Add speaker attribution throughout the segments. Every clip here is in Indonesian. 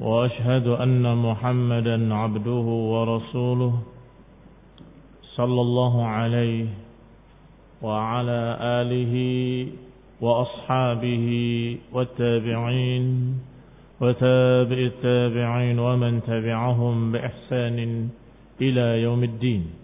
Speaker 1: وأشهد أن محمدا عبده ورسوله صلى الله عليه وعلى آله وأصحابه والتابعين وتابع التابعين ومن تبعهم بإحسان إلى يوم الدين.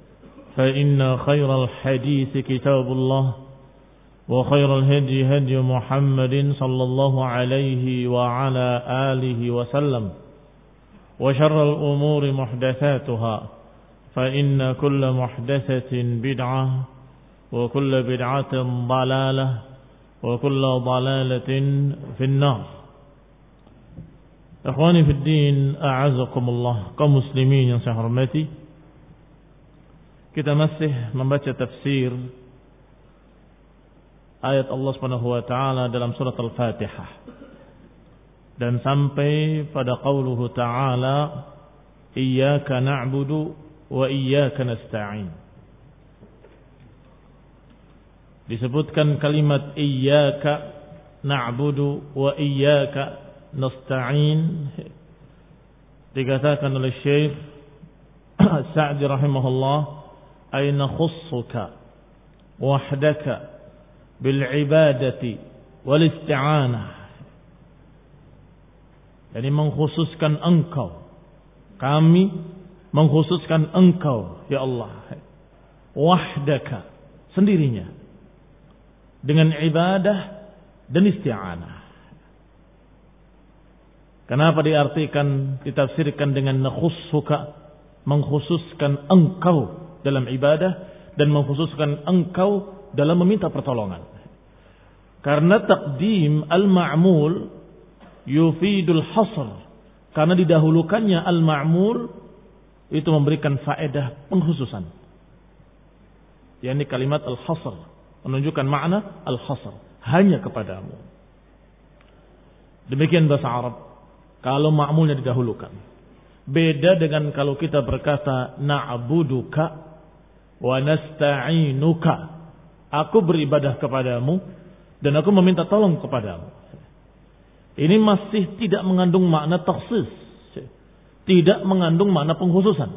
Speaker 1: فإن خير الحديث كتاب الله وخير الهدي هدي محمد صلى الله عليه وعلى آله وسلم وشر الأمور محدثاتها فإن كل محدثة بدعة وكل بدعة ضلالة وكل ضلالة في النار. إخواني في الدين أعزكم الله. كمسلمين yang saya hormati kita masih membaca tafsir ayat Allah Subhanahu wa taala dalam surat Al-Fatihah. Dan sampai pada qauluhu ta'ala iyyaka na'budu wa iyyaka nasta'in. Disebutkan kalimat iyyaka na'budu wa iyyaka nasta'in. Dikatakan oleh Syekh Sa'di rahimahullah wahdaka bil ibadati wal isti'anah yani mengkhususkan engkau kami mengkhususkan engkau ya Allah wahdaka sendirinya dengan ibadah dan isti'anah. Kenapa diartikan ditafsirkan dengan nakhussuka mengkhususkan engkau dalam ibadah dan mengkhususkan engkau dalam meminta pertolongan. Karena takdim al-ma'mul yufidul hasr. Karena didahulukannya al-ma'mul itu memberikan faedah pengkhususan. yakni kalimat al-hasr menunjukkan makna al-hasr hanya kepadamu. Demikian bahasa Arab. Kalau ma'mulnya didahulukan. Beda dengan kalau kita berkata na'buduka wa nasta'inuka. Aku beribadah kepadamu dan aku meminta tolong kepadamu. Ini masih tidak mengandung makna taksis. Tidak mengandung makna pengkhususan.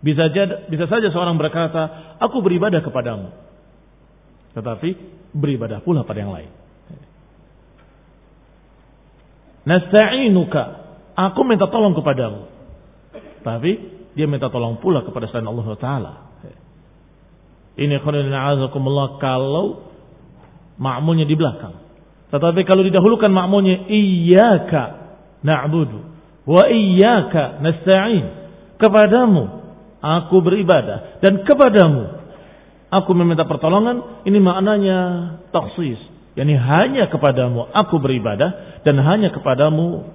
Speaker 1: Bisa saja, bisa saja seorang berkata, aku beribadah kepadamu. Tetapi beribadah pula pada yang lain. Nasta'inuka. Aku minta tolong kepadamu. Tapi dia minta tolong pula kepada selain Allah Taala. Ini azakumullah kalau makmulnya di belakang. Tetapi kalau didahulukan makmulnya iyyaka na'budu wa iyyaka nasta'in. Kepadamu aku beribadah dan kepadamu aku meminta pertolongan, ini maknanya taksis. Yani hanya kepadamu aku beribadah dan hanya kepadamu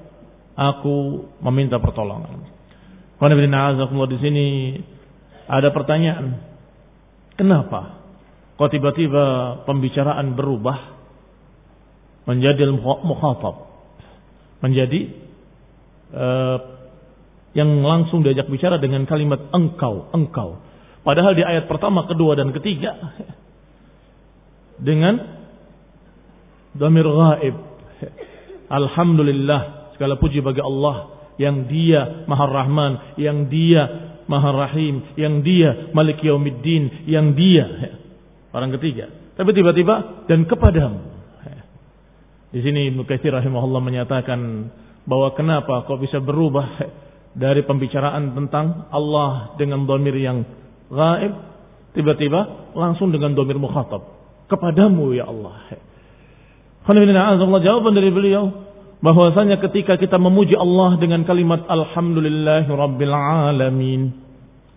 Speaker 1: aku meminta pertolongan. Kalau di sini ada pertanyaan, kenapa kok tiba-tiba pembicaraan berubah menjadi mukhatab, menjadi uh, yang langsung diajak bicara dengan kalimat engkau, engkau. Padahal di ayat pertama, kedua, dan ketiga dengan damir ghaib. Alhamdulillah, segala puji bagi Allah yang dia Maha Rahman, yang dia Maha Rahim, yang dia Malik Yaumiddin, yang dia orang ketiga. Tapi tiba-tiba dan kepadamu. Di sini Ibnu Katsir rahimahullah menyatakan bahwa kenapa kok bisa berubah dari pembicaraan tentang Allah dengan domir yang gaib tiba-tiba langsung dengan domir mukhatab kepadamu ya Allah. Allah jawaban dari beliau bahwasanya ketika kita memuji Allah dengan kalimat alhamdulillahi rabbil alamin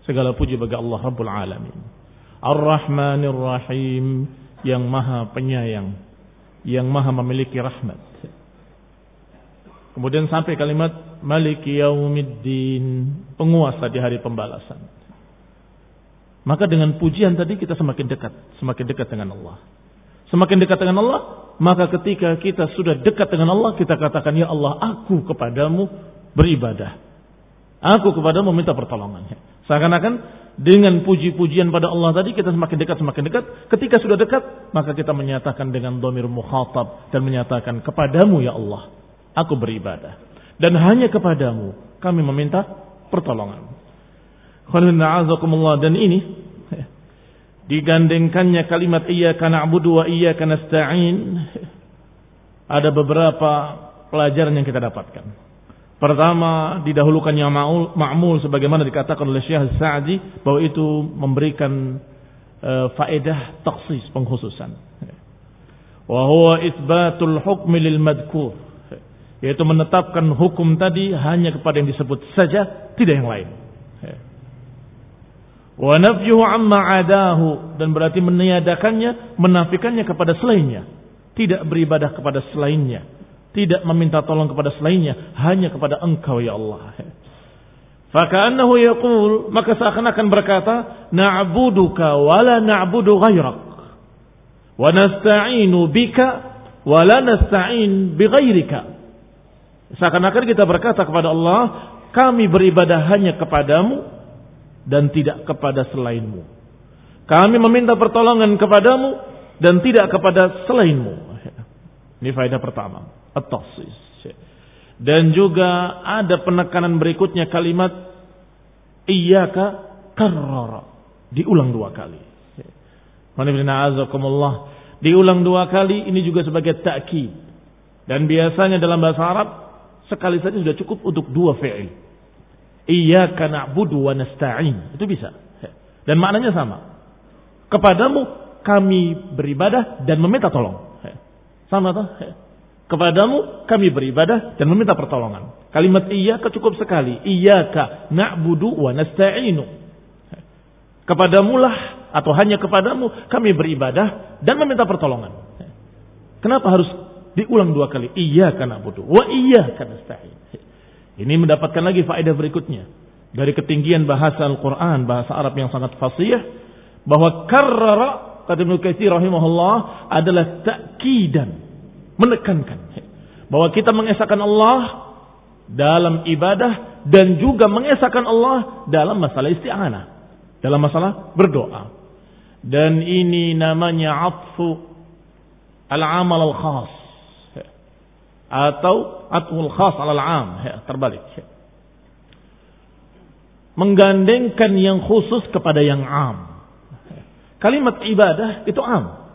Speaker 1: segala puji bagi Allah rabbul alamin ar-rahmanir rahim yang maha penyayang yang maha memiliki rahmat. Kemudian sampai kalimat Maliki Yaumiddin, penguasa di hari pembalasan. Maka dengan pujian tadi kita semakin dekat, semakin dekat dengan Allah. Semakin dekat dengan Allah, maka ketika kita sudah dekat dengan Allah, kita katakan, Ya Allah, aku kepadamu beribadah. Aku kepadamu minta pertolongannya. Seakan-akan dengan puji-pujian pada Allah tadi kita semakin dekat semakin dekat. Ketika sudah dekat, maka kita menyatakan dengan domir mukhatab dan menyatakan kepadamu ya Allah, aku beribadah. Dan hanya kepadamu kami meminta pertolongan. Dan ini digandengkannya kalimat iyyaka na'budu wa iyyaka nasta'in ada beberapa pelajaran yang kita dapatkan. Pertama, didahulukannya ma'mul, ma'mul sebagaimana dikatakan oleh Syekh Sa'di bahwa itu memberikan e, faedah taksis pengkhususan. Wa huwa isbatul hukmi lil madkur. Yaitu menetapkan hukum tadi hanya kepada yang disebut saja, tidak yang lain. Wa nafyuhu amma adahu dan berarti meniadakannya, menafikannya kepada selainnya. Tidak beribadah kepada selainnya tidak meminta tolong kepada selainnya, hanya kepada engkau ya Allah. Faka'annahu yaqul, maka seakan-akan berkata, na'buduka wa la na'budu ghairak. Wa nasta'inu bika wa la nasta'in bi ghairika. Seakan-akan kita berkata kepada Allah, kami beribadah hanya kepadamu dan tidak kepada selainmu. Kami meminta pertolongan kepadamu dan tidak kepada selainmu. Ini faedah pertama at-takhsis. Dan juga ada penekanan berikutnya kalimat iyyaka karrara. Diulang dua kali. Diulang dua kali ini juga sebagai ta'kid. Dan biasanya dalam bahasa Arab sekali saja sudah cukup untuk dua fi'il. Iyyaka na'budu wa nasta'in. Itu bisa. Dan maknanya sama. Kepadamu kami beribadah dan meminta tolong. Sama tuh. Kepadamu kami beribadah dan meminta pertolongan. Kalimat iya cukup sekali. Iyaka na'budu wa nasta'inu. Kepadamu lah atau hanya kepadamu kami beribadah dan meminta pertolongan. Kenapa harus diulang dua kali? Iyaka na'budu wa iyaka nasta'in. Ini mendapatkan lagi faedah berikutnya. Dari ketinggian bahasa Al-Quran, bahasa Arab yang sangat fasih, bahwa karrara, kata Ibn Katsir rahimahullah, adalah ta'kidan menekankan bahwa kita mengesahkan Allah dalam ibadah dan juga mengesahkan Allah dalam masalah isti'anah, dalam masalah berdoa. Dan ini namanya atfu al-amal al-khas atau atful khas al-am, terbalik. Menggandengkan yang khusus kepada yang am. Kalimat ibadah itu am.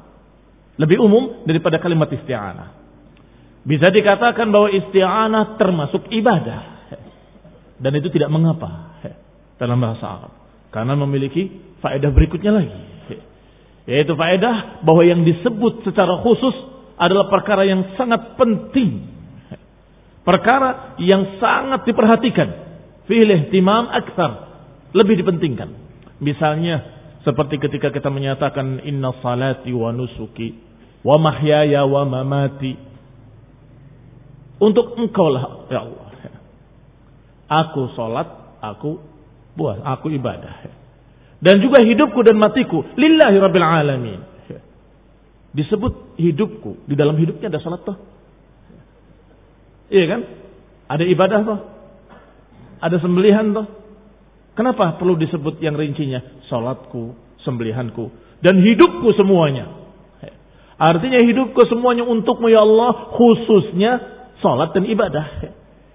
Speaker 1: Lebih umum daripada kalimat isti'anah. Bisa dikatakan bahwa isti'anah termasuk ibadah. Dan itu tidak mengapa dalam bahasa Arab. Karena memiliki faedah berikutnya lagi. Yaitu faedah bahwa yang disebut secara khusus adalah perkara yang sangat penting. Perkara yang sangat diperhatikan. Fi'il timam akthar. Lebih dipentingkan. Misalnya seperti ketika kita menyatakan inna salati wa nusuki wa mahyaya wa mamati. Untuk engkau lah ya Allah. Aku salat, aku buat, aku ibadah. Dan juga hidupku dan matiku lillahi rabbil alamin. Disebut hidupku, di dalam hidupnya ada salat toh. Iya kan? Ada ibadah toh. ada sembelihan toh. Kenapa perlu disebut yang rincinya? Salatku, sembelihanku, dan hidupku semuanya. Artinya hidupku semuanya untukmu ya Allah, khususnya salat dan ibadah.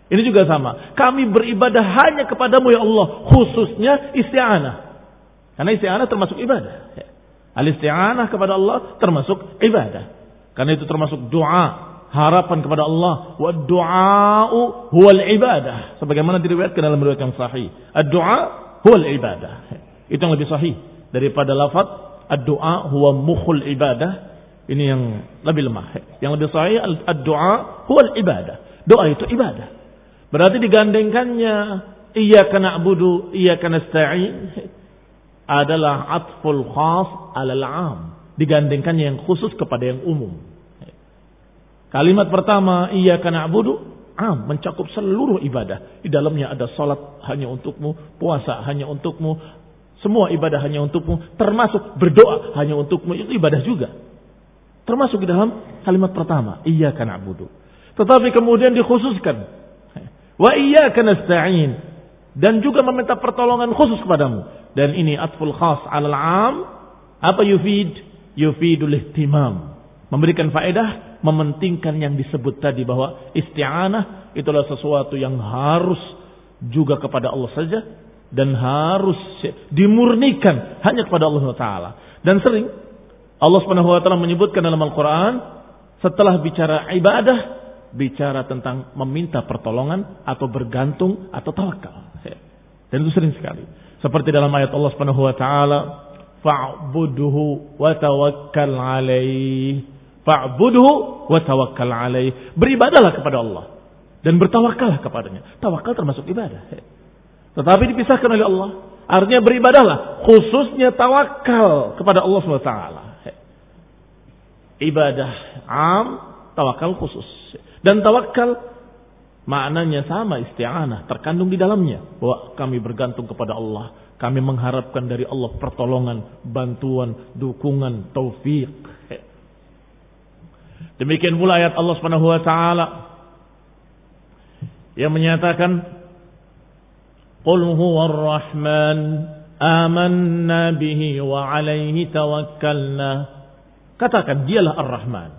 Speaker 1: Ini juga sama. Kami beribadah hanya kepadamu ya Allah, khususnya isti'anah. Karena isti'anah termasuk ibadah. Al-isti'anah kepada Allah termasuk ibadah. Karena itu termasuk doa harapan kepada Allah. Wa du'a'u huwal ibadah. Sebagaimana diriwayatkan dalam riwayat yang sahih. Ad-du'a huwal ibadah. Itu yang lebih sahih daripada lafaz ad-du'a huwa mukhul ibadah. Ini yang lebih lemah. Yang lebih sahih ad-du'a huwal ibadah. Doa itu ibadah. Berarti digandengkannya iyyaka na'budu iyyaka nasta'in adalah atful khas alal 'am digandengkannya yang khusus kepada yang umum Kalimat pertama, iya karena abudu, am, mencakup seluruh ibadah. Di dalamnya ada salat hanya untukmu, puasa hanya untukmu, semua ibadah hanya untukmu, termasuk berdoa hanya untukmu, itu ibadah juga. Termasuk di dalam kalimat pertama, iya karena abudu. Tetapi kemudian dikhususkan, wa iya karena. Dan juga meminta pertolongan khusus kepadamu. Dan ini atful khas alal am, apa yufid? Yufidul ihtimam. Memberikan faedah mementingkan yang disebut tadi bahwa isti'anah itulah sesuatu yang harus juga kepada Allah saja dan harus dimurnikan hanya kepada Allah Taala. Dan sering Allah taala menyebutkan dalam Al-Qur'an setelah bicara ibadah bicara tentang meminta pertolongan atau bergantung atau tawakal. Dan itu sering sekali. Seperti dalam ayat Allah Subhanahu wa taala, fa'budhu wa tawakkal alaihi Fa'budhu wa tawakkal alaih. Beribadalah kepada Allah. Dan bertawakallah kepadanya. Tawakal termasuk ibadah. Tetapi dipisahkan oleh Allah. Artinya beribadahlah. Khususnya tawakal kepada Allah SWT. Ibadah am, tawakal khusus. Dan tawakal maknanya sama isti'anah. Terkandung di dalamnya. Bahwa kami bergantung kepada Allah. Kami mengharapkan dari Allah pertolongan, bantuan, dukungan, taufik Demikian pula ayat Allah Subhanahu wa taala yang menyatakan Qul huwar rahman amanna bihi wa alaihi tawakkalna. Katakan dialah Ar-Rahman.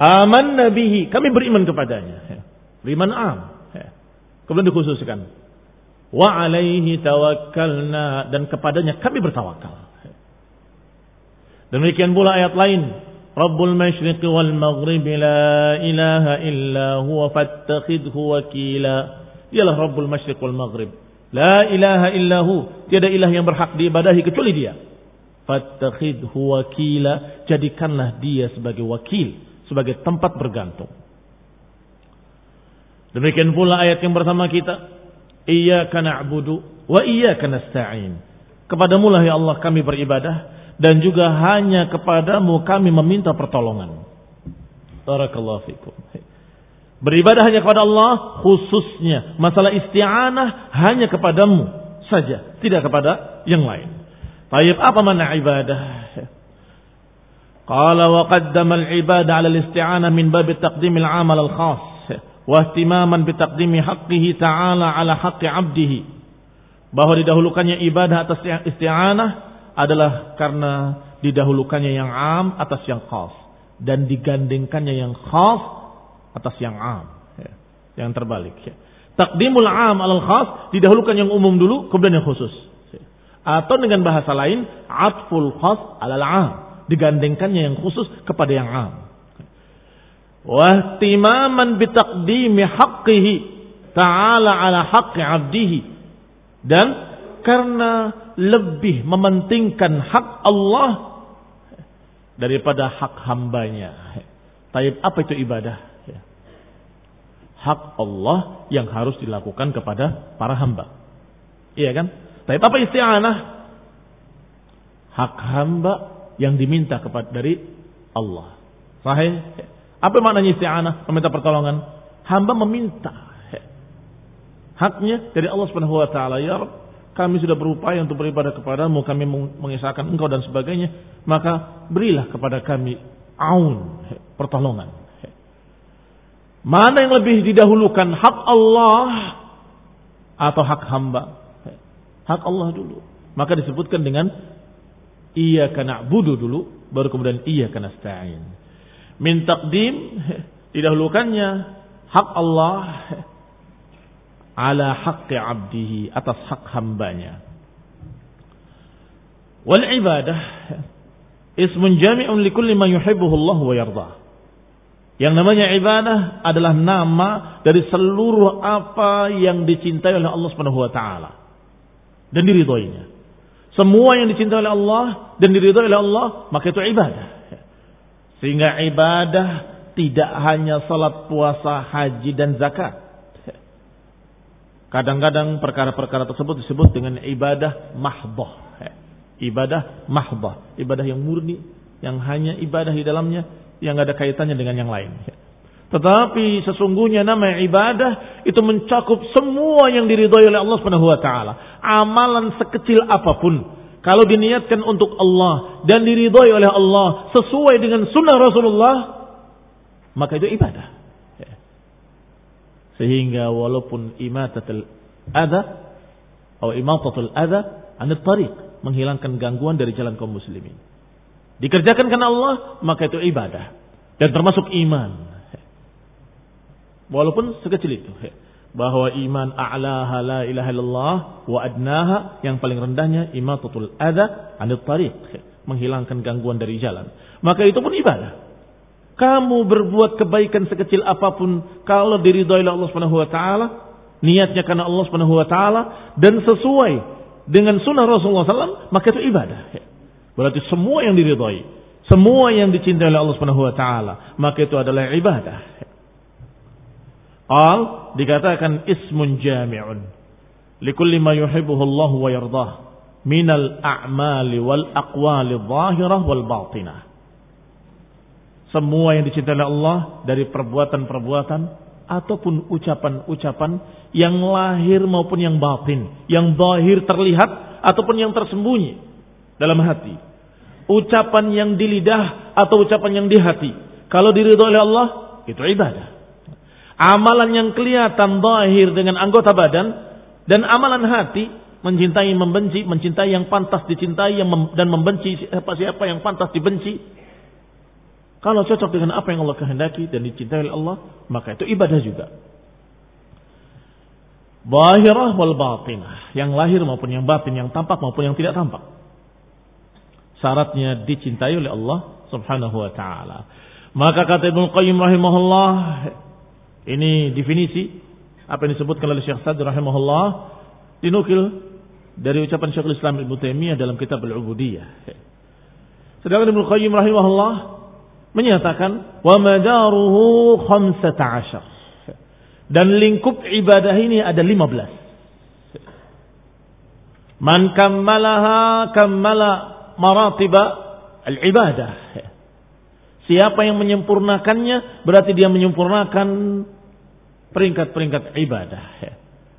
Speaker 1: Amanna bihi, kami beriman kepadanya liman am. Ya. Kemudian dikhususkan. Wa alaihi tawakkalna dan kepadanya kami bertawakal. Ya. Demikian pula ayat lain. Rabbul masyriqi wal maghribi la ilaha illa huwa fattakhidhu wakila. Dialah Rabbul masyriq wal maghrib. La ilaha illahu. Tiada ilah yang berhak diibadahi kecuali dia. Fattakhidhu wakila. Jadikanlah dia sebagai wakil. Sebagai tempat bergantung. Demikian pula ayat yang bersama kita. Iyaka na'budu wa iyaka nasta'in. Kepadamu lah ya Allah kami beribadah dan juga hanya kepadamu kami meminta pertolongan. Barakallahu fikum. Beribadah hanya kepada Allah khususnya. Masalah isti'anah hanya kepadamu saja. Tidak kepada yang lain. Tayyib apa mana ibadah? Qala wa qaddama al-ibadah ala al-isti'anah min bab taqdim al-amal al-khas. Wa ihtimaman bi taqdimi haqqihi ta'ala ala haqqi 'abdihi. Bahwa didahulukannya ibadah atas isti'anah adalah karena didahulukannya yang am atas yang khas dan digandengkannya yang khas atas yang am ya. yang terbalik ya. takdimul am alal khas didahulukan yang umum dulu kemudian yang khusus ya. atau dengan bahasa lain atful khas alal am digandengkannya yang khusus kepada yang am wahtimaman bitaqdimi haqqihi ta'ala ala haqqi abdihi dan karena lebih mementingkan hak Allah daripada hak hambanya. Taib apa itu ibadah? Hak Allah yang harus dilakukan kepada para hamba. Iya kan? Taib apa isti'anah? Hak hamba yang diminta kepada dari Allah. Sahih? Apa maknanya isti'anah? Meminta pertolongan. Hamba meminta haknya dari Allah Subhanahu wa taala. Ya Rabb, kami sudah berupaya untuk beribadah kepadamu, kami mengisahkan engkau dan sebagainya, maka berilah kepada kami aun, pertolongan. Mana yang lebih didahulukan hak Allah atau hak hamba. Hak Allah dulu. Maka disebutkan dengan iya kena budu dulu, baru kemudian iya stain. Min taqdim didahulukannya hak Allah ala haqqi abdihi atas hak hambanya. Wal ibadah ismun jami'un likulli ma yuhibbuhu Allah wa yardah. Yang namanya ibadah adalah nama dari seluruh apa yang dicintai oleh Allah Subhanahu wa taala dan diridhoinya. Semua yang dicintai oleh Allah dan diridhoi oleh Allah, maka itu ibadah. Sehingga ibadah tidak hanya salat, puasa, haji dan zakat. Kadang-kadang perkara-perkara tersebut disebut dengan ibadah mahdoh. Ibadah mahdoh. Ibadah yang murni. Yang hanya ibadah di dalamnya yang ada kaitannya dengan yang lain. Tetapi sesungguhnya nama ibadah itu mencakup semua yang diridhoi oleh Allah Subhanahu wa taala. Amalan sekecil apa pun kalau diniatkan untuk Allah dan diridhoi oleh Allah sesuai dengan sunnah Rasulullah maka itu ibadah. Sehingga walaupun imatatul adha atau imatatul adha anit tariq menghilangkan gangguan dari jalan kaum muslimin dikerjakan karena Allah, maka itu ibadah. Dan termasuk iman. Walaupun sekecil itu. Bahwa iman a'laha la ilaha illallah wa adnaha yang paling rendahnya imatatul adha anil tariq. Menghilangkan gangguan dari jalan. Maka itu pun ibadah. Kamu berbuat kebaikan sekecil apa pun kalau diridhoi oleh Allah Subhanahu wa taala, niatnya karena Allah Subhanahu wa taala dan sesuai dengan sunnah Rasulullah SAW, maka itu ibadah. Berarti semua yang diridhai, semua yang dicintai oleh Allah Subhanahu wa taala, maka itu adalah ibadah. Al dikatakan ismun jami'un likulli ma yuhibbuhu Allah wa yardah minal a'mali wal aqwali dhahirah wal batinah. Semua yang dicintai Allah dari perbuatan-perbuatan ataupun ucapan-ucapan yang lahir maupun yang batin, yang zahir terlihat ataupun yang tersembunyi dalam hati ucapan yang di lidah atau ucapan yang di hati. Kalau diridhoi oleh Allah, itu ibadah. Amalan yang kelihatan zahir dengan anggota badan dan amalan hati mencintai membenci, mencintai yang pantas dicintai yang mem dan membenci siapa-siapa yang pantas dibenci. Kalau cocok dengan apa yang Allah kehendaki dan dicintai oleh Allah, maka itu ibadah juga. Zahirah wal batinah, yang lahir maupun yang batin, yang tampak maupun yang tidak tampak syaratnya dicintai oleh Allah Subhanahu wa taala. Maka kata Ibnu Qayyim rahimahullah ini definisi apa yang disebutkan oleh Syekh Sa'd rahimahullah dinukil dari ucapan Syekhul Islam Ibnu Taimiyah dalam kitab Al-Ubudiyah. Sedangkan Ibnu Qayyim rahimahullah menyatakan wa madaruhu 15. Dan lingkup ibadah ini ada 15. Man kammalaha kammala maratiba al-ibadah. Siapa yang menyempurnakannya berarti dia menyempurnakan peringkat-peringkat ibadah.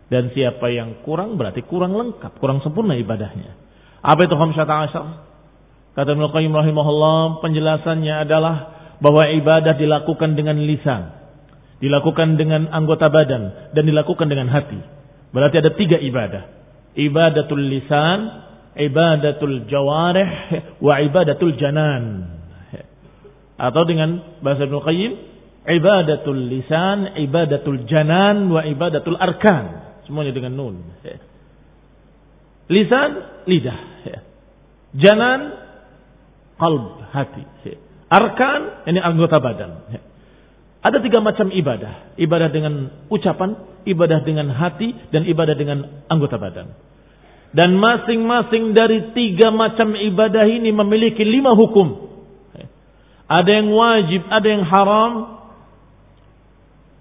Speaker 1: Dan siapa yang kurang berarti kurang lengkap, kurang sempurna ibadahnya. Apa itu khamsata asyar? Kata Ibnu Qayyim rahimahullah, penjelasannya adalah bahwa ibadah dilakukan dengan lisan, dilakukan dengan anggota badan dan dilakukan dengan hati. Berarti ada tiga ibadah. Ibadatul lisan, ibadatul jawarih wa ibadatul janan. Atau dengan bahasa Ibnu Qayyim, ibadatul lisan, ibadatul janan wa ibadatul arkan. Semuanya dengan nun. Lisan, lidah. Janan, qalb, hati. Arkan, ini anggota badan. Ada tiga macam ibadah. Ibadah dengan ucapan, ibadah dengan hati, dan ibadah dengan anggota badan. Dan masing-masing dari tiga macam ibadah ini memiliki lima hukum. Ada yang wajib, ada yang haram,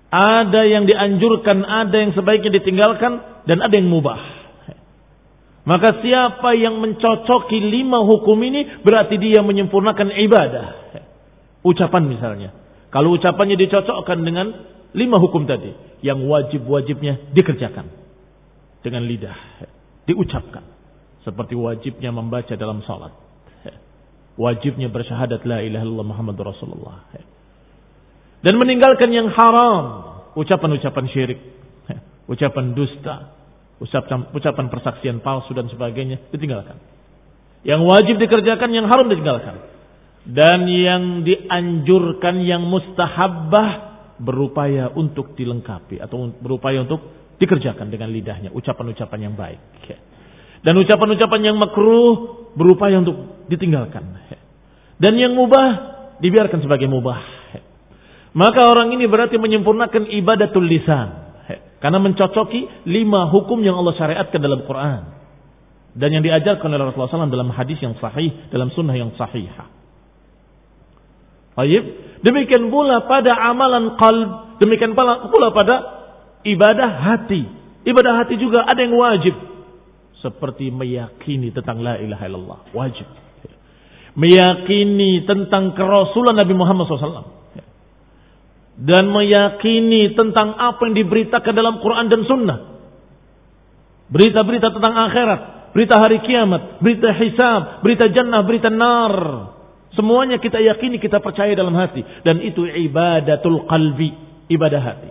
Speaker 1: ada yang dianjurkan, ada yang sebaiknya ditinggalkan, dan ada yang mubah. Maka siapa yang mencocoki lima hukum ini berarti dia menyempurnakan ibadah. Ucapan misalnya. Kalau ucapannya dicocokkan dengan lima hukum tadi. Yang wajib-wajibnya dikerjakan. Dengan lidah diucapkan. Seperti wajibnya membaca dalam salat. Wajibnya bersyahadat la ilaha illallah Muhammad Rasulullah. Dan meninggalkan yang haram. Ucapan-ucapan syirik. Ucapan dusta. Ucapan, ucapan persaksian palsu dan sebagainya ditinggalkan. Yang wajib dikerjakan, yang haram ditinggalkan. Dan yang dianjurkan, yang mustahabbah berupaya untuk dilengkapi atau berupaya untuk dikerjakan dengan lidahnya ucapan-ucapan yang baik dan ucapan-ucapan yang makruh berupaya untuk ditinggalkan dan yang mubah dibiarkan sebagai mubah maka orang ini berarti menyempurnakan ibadatul lisan karena mencocoki lima hukum yang Allah syariatkan dalam Quran dan yang diajarkan oleh Rasulullah SAW dalam hadis yang sahih dalam sunnah yang sahihah Baik. Demikian pula pada amalan qalb, demikian pula pada ibadah hati. Ibadah hati juga ada yang wajib. Seperti meyakini tentang la ilaha illallah. Wajib. Meyakini tentang kerasulan Nabi Muhammad SAW. Dan meyakini tentang apa yang diberitakan dalam Quran dan Sunnah. Berita-berita tentang akhirat. Berita hari kiamat. Berita hisab. Berita jannah. Berita nar Semuanya kita yakini, kita percaya dalam hati. Dan itu ibadatul qalbi. Ibadah hati.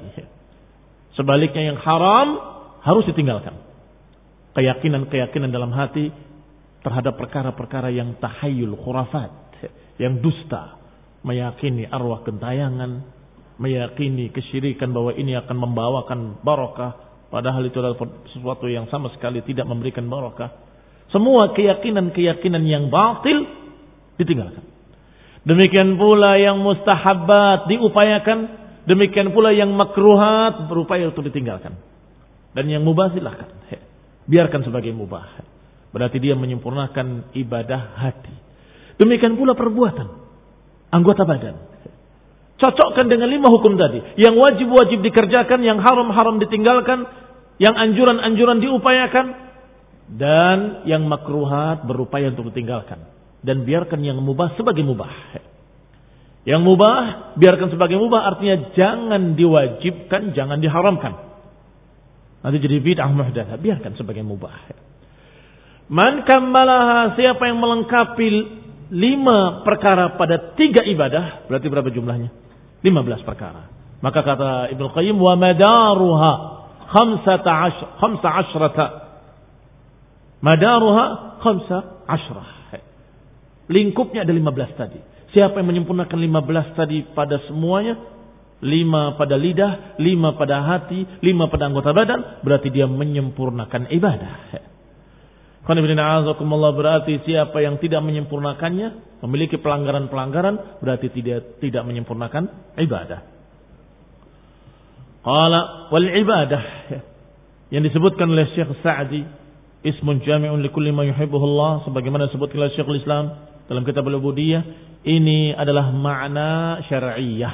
Speaker 1: Sebaliknya yang haram harus ditinggalkan. Keyakinan-keyakinan dalam hati terhadap perkara-perkara yang tahayul khurafat. Yang dusta. Meyakini arwah gentayangan. Meyakini kesyirikan bahwa ini akan membawakan barokah. Padahal itu adalah sesuatu yang sama sekali tidak memberikan barokah. Semua keyakinan-keyakinan yang batil ditinggalkan. Demikian pula yang mustahabat diupayakan, demikian pula yang makruhat berupaya untuk ditinggalkan. Dan yang mubah silahkan. Biarkan sebagai mubah. Berarti dia menyempurnakan ibadah hati. Demikian pula perbuatan. Anggota badan. Cocokkan dengan lima hukum tadi. Yang wajib-wajib dikerjakan, yang haram-haram ditinggalkan, yang anjuran-anjuran diupayakan, dan yang makruhat berupaya untuk ditinggalkan dan biarkan yang mubah sebagai mubah. Yang mubah biarkan sebagai mubah artinya jangan diwajibkan, jangan diharamkan. Nanti jadi bid'ah muhdatsah, biarkan sebagai mubah. Man kammalaha siapa yang melengkapi lima perkara pada tiga ibadah, berarti berapa jumlahnya? Lima belas perkara. Maka kata Ibnu Qayyim wa madaruha khamsata ashr, khamsa ashrata. Madaruha khamsa ashrah. Lingkupnya ada 15 tadi. Siapa yang menyempurnakan 15 tadi pada semuanya, lima pada lidah, lima pada hati, lima pada anggota badan, berarti dia menyempurnakan ibadah. Berarti siapa yang tidak menyempurnakannya, memiliki pelanggaran-pelanggaran, berarti tidak tidak menyempurnakan ibadah. Qala wal ibadah yang disebutkan oleh Syekh Sa'di ismun jami'un likulli ma yuhibbuhullah sebagaimana disebutkan oleh Syekhul Islam dalam kitab al-ubudiyah ini adalah makna syar'iyah.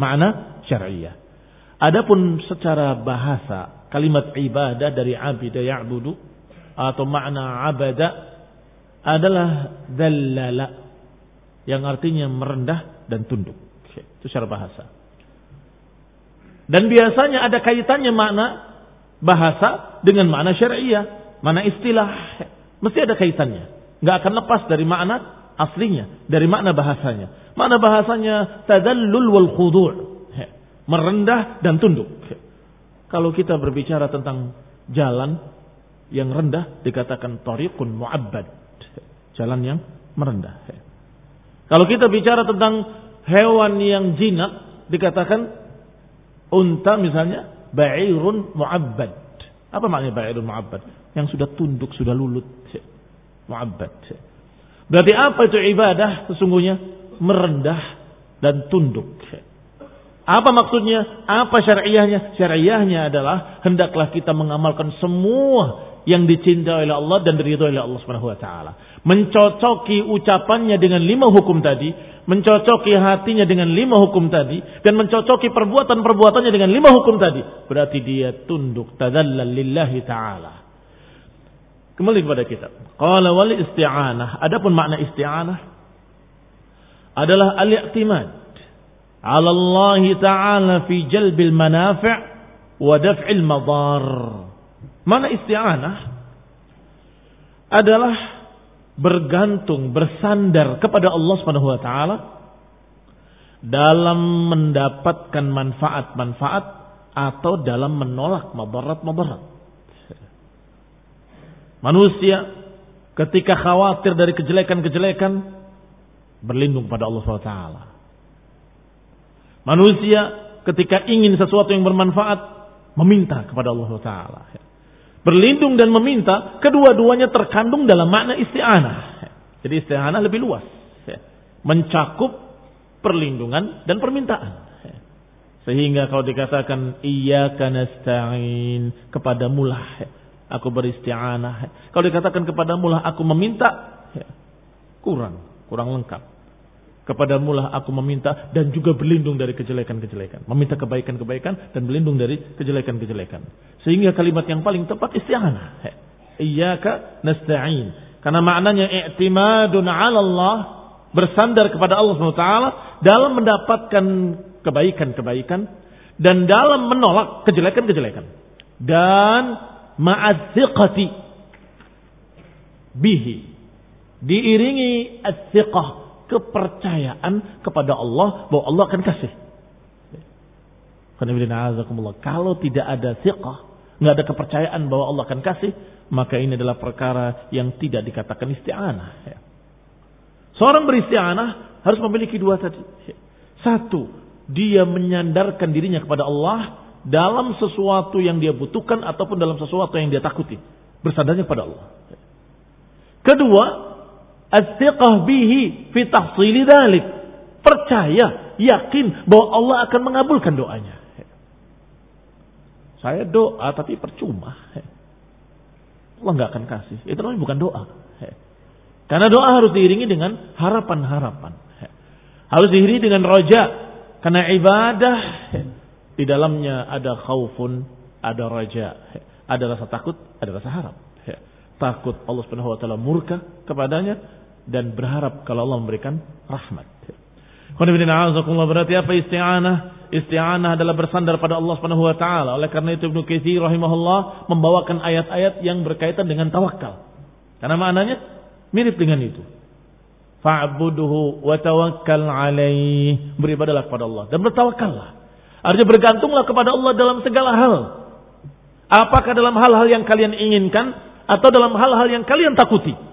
Speaker 1: Makna syar'iyah. Adapun secara bahasa kalimat ibadah dari abida ya'budu atau makna abada adalah dallala yang artinya merendah dan tunduk. Itu secara bahasa. Dan biasanya ada kaitannya makna bahasa dengan makna syariah, makna istilah. Mesti ada kaitannya. Nggak akan lepas dari makna aslinya, dari makna bahasanya. Makna bahasanya tadallul wal khudu' merendah dan tunduk. Kalau kita berbicara tentang jalan yang rendah dikatakan tariqun mu'abbad. Jalan yang merendah. Kalau kita bicara tentang hewan yang jinak dikatakan unta misalnya ba'irun mu'abbad. Apa maknanya ba'irun mu'abbad? Yang sudah tunduk, sudah lulut. Mu'abbad. Berarti apa itu ibadah sesungguhnya? Merendah dan tunduk. Apa maksudnya? Apa syariahnya? Syariahnya adalah hendaklah kita mengamalkan semua yang dicintai oleh Allah dan diridhoi oleh Allah Subhanahu wa taala. Mencocoki ucapannya dengan lima hukum tadi, mencocoki hatinya dengan lima hukum tadi dan mencocoki perbuatan-perbuatannya dengan lima hukum tadi, berarti dia tunduk tadallal lillahi taala. Kembali kepada kita. Qala wal isti'anah. Adapun makna isti'anah adalah al-i'timad ala Allah Ta'ala fi jalbil manafi' wa daf'il madar. Mana isti'anah adalah bergantung, bersandar kepada Allah Subhanahu wa taala dalam mendapatkan manfaat-manfaat atau dalam menolak madarat-madarat. Manusia ketika khawatir dari kejelekan-kejelekan berlindung pada Allah SWT. Manusia ketika ingin sesuatu yang bermanfaat meminta kepada Allah SWT. Berlindung dan meminta kedua-duanya terkandung dalam makna isti'anah. Jadi isti'anah lebih luas. Mencakup perlindungan dan permintaan. Sehingga kalau dikatakan iya nasta'in kepada mulah aku beristi'anah. Kalau dikatakan kepada mulah aku meminta kurang, kurang lengkap. Kepada mulah aku meminta dan juga berlindung dari kejelekan-kejelekan. Meminta kebaikan-kebaikan dan berlindung dari kejelekan-kejelekan. Sehingga kalimat yang paling tepat isti'anah. Iyyaka nasta'in. Karena maknanya i'timadun 'ala Allah bersandar kepada Allah SWT dalam mendapatkan kebaikan-kebaikan dan dalam menolak kejelekan-kejelekan dan ma'adziqati bihi diiringi adziqah kepercayaan kepada Allah bahwa Allah akan kasih. Kalau tidak ada siqah, nggak ada kepercayaan bahwa Allah akan kasih, maka ini adalah perkara yang tidak dikatakan isti'anah. Seorang beristi'anah harus memiliki dua tadi. Satu, dia menyandarkan dirinya kepada Allah dalam sesuatu yang dia butuhkan ataupun dalam sesuatu yang dia takuti. Bersandarnya kepada Allah. Kedua, astiqah bihi fi tahsili dhalik. Percaya, yakin bahwa Allah akan mengabulkan doanya. Saya doa tapi percuma. Allah nggak akan kasih. Itu namanya bukan doa. Karena doa harus diiringi dengan harapan-harapan. Harus diiringi dengan roja, karena ibadah di dalamnya ada khaufun, ada raja, ada rasa takut, ada rasa harap. Takut Allah Subhanahu murka kepadanya dan berharap kalau Allah memberikan rahmat. berarti apa isti'anah? Isti'anah adalah bersandar pada Allah Subhanahu wa taala. Oleh karena itu Ibnu Katsir rahimahullah membawakan ayat-ayat yang berkaitan dengan tawakal. Karena maknanya mirip dengan itu. Fa'buduhu wa tawakkal alaih. Beribadalah kepada Allah dan bertawakallah. Artinya bergantunglah kepada Allah dalam segala hal. Apakah dalam hal-hal yang kalian inginkan atau dalam hal-hal yang kalian takuti.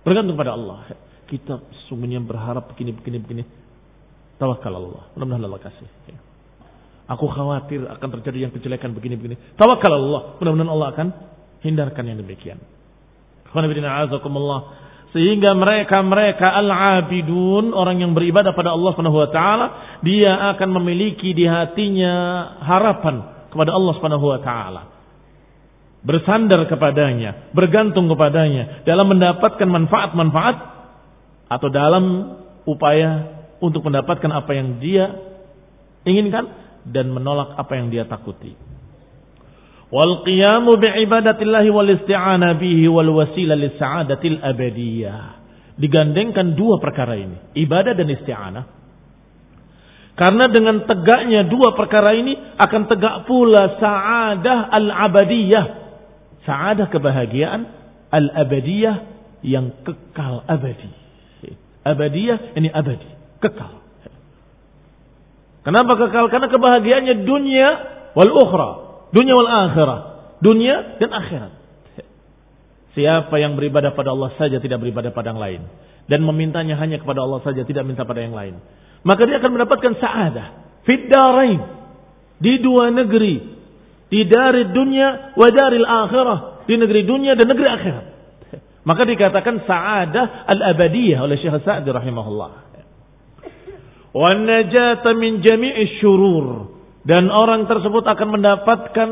Speaker 1: Bergantung pada Allah. Kita sungguhnya berharap begini, begini, begini. Tawakal Allah. Mudah-mudahan Allah kasih. Aku khawatir akan terjadi yang kejelekan begini, begini. Tawakal Allah. Mudah-mudahan Allah akan hindarkan yang demikian. Sehingga mereka-mereka al-abidun, orang yang beribadah pada Allah Subhanahu wa taala, dia akan memiliki di hatinya harapan kepada Allah Subhanahu wa taala. Bersandar kepadanya, bergantung kepadanya dalam mendapatkan manfaat-manfaat atau dalam upaya untuk mendapatkan apa yang dia inginkan dan menolak apa yang dia takuti wal qiyamu bi ibadatillahi wal isti'ana bihi wal wasila lis sa'adatil abadiyah. Digandengkan dua perkara ini, ibadah dan isti'anah. Karena dengan tegaknya dua perkara ini akan tegak pula sa'adah al-abadiyah. Sa'adah kebahagiaan al-abadiyah yang kekal abadi. Abadiyah ini abadi, kekal. Kenapa kekal? Karena kebahagiaannya dunia wal ukhra. Dunia wal akhirah. Dunia dan akhirat. Siapa yang beribadah pada Allah saja tidak beribadah pada yang lain. Dan memintanya hanya kepada Allah saja tidak minta pada yang lain. Maka dia akan mendapatkan sa'adah. Fiddarain. Di dua negeri. Di dari dunia wa daril akhirah. Di negeri dunia dan negeri akhirat. Maka dikatakan sa'adah al-abadiyah oleh Syekh Sa'di rahimahullah. Wa min jami'i syurur dan orang tersebut akan mendapatkan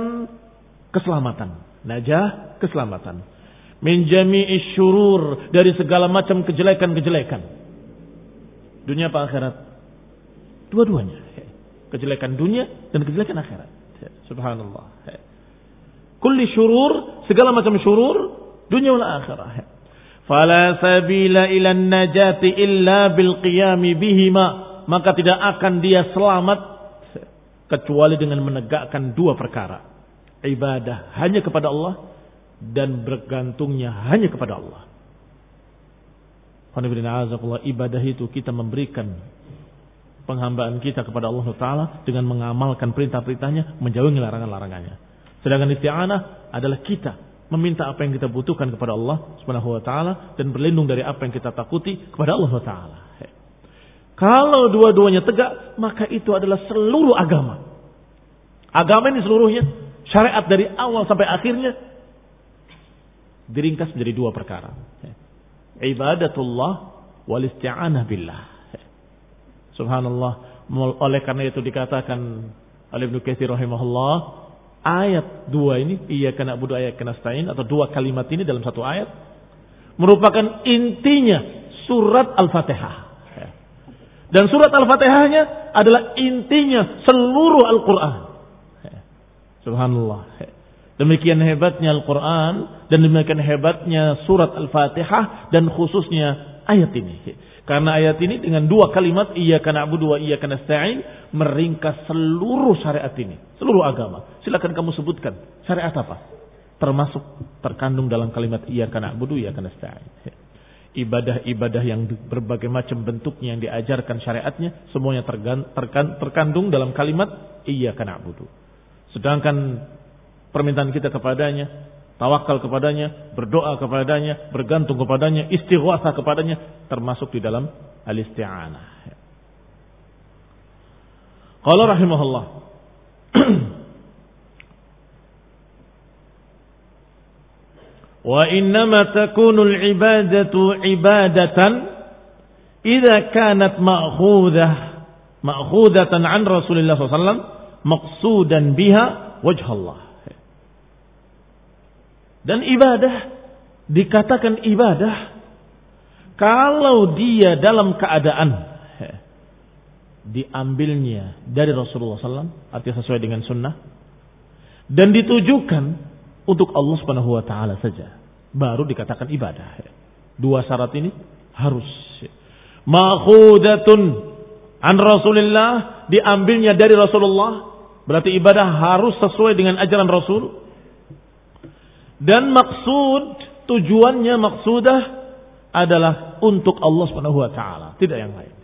Speaker 1: keselamatan. Najah, keselamatan. Min jami'i syurur dari segala macam kejelekan-kejelekan. Dunia apa akhirat? Dua-duanya. Kejelekan dunia dan kejelekan akhirat. Subhanallah. Kulli syurur, segala macam syurur, dunia wal akhirah. Fala sabila ila najati illa bil qiyami bihima. Maka tidak akan dia selamat kecuali dengan menegakkan dua perkara. Ibadah hanya kepada Allah dan bergantungnya hanya kepada Allah. Ibadah itu kita memberikan penghambaan kita kepada Allah Taala dengan mengamalkan perintah-perintahnya, menjauhi larangan-larangannya. Sedangkan isti'anah adalah kita meminta apa yang kita butuhkan kepada Allah Subhanahu wa taala dan berlindung dari apa yang kita takuti kepada Allah taala. Kalau dua-duanya tegak, maka itu adalah seluruh agama. Agama ini seluruhnya, syariat dari awal sampai akhirnya diringkas menjadi dua perkara. Ibadatullah wal isti'anah billah. Subhanallah. Oleh karena itu dikatakan oleh Ibnu Katsir rahimahullah, ayat dua ini, iya kena budu ayat kena stain atau dua kalimat ini dalam satu ayat merupakan intinya surat Al-Fatihah. Dan surat Al-Fatihahnya adalah intinya seluruh Al-Quran. Subhanallah. Demikian hebatnya Al-Quran dan demikian hebatnya surat Al-Fatihah dan khususnya ayat ini. Karena ayat ini dengan dua kalimat iya karena abu dua iya karena stain meringkas seluruh syariat ini, seluruh agama. Silakan kamu sebutkan syariat apa? Termasuk terkandung dalam kalimat iya karena abu dua iya karena stain ibadah-ibadah yang berbagai macam bentuknya yang diajarkan syariatnya semuanya terkandung dalam kalimat iya karena abudu. Sedangkan permintaan kita kepadanya, tawakal kepadanya, berdoa kepadanya, bergantung kepadanya, istighwasa kepadanya termasuk di dalam al-isti'anah. Qala rahimahullah Wa innama takunu al-ibadatu ibadatan idza kanat ma'khudah ma'khudatan an Rasulillah sallallahu alaihi wasallam maqsudan biha wajhallah dan ibadah dikatakan ibadah kalau dia dalam keadaan diambilnya dari Rasulullah SAW artinya sesuai dengan sunnah dan ditujukan untuk Allah Subhanahu wa taala saja baru dikatakan ibadah. Dua syarat ini harus. Ma'khudatun an Rasulillah diambilnya dari Rasulullah berarti ibadah harus sesuai dengan ajaran Rasul. Dan maksud tujuannya maksudah adalah untuk Allah Subhanahu wa taala, tidak yang lain.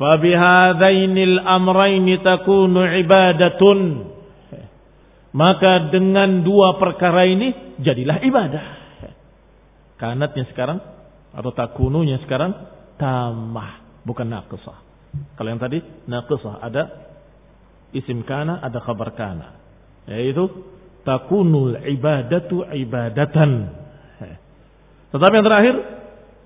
Speaker 1: Fabihadainil amraini takunu ibadatun. Maka dengan dua perkara ini jadilah ibadah. Kanatnya sekarang atau takununya sekarang tamah bukan naqsah. Kalau yang tadi naqsah ada isim kana ada khabar kana. Yaitu takunul ibadatu ibadatan. Tetapi yang terakhir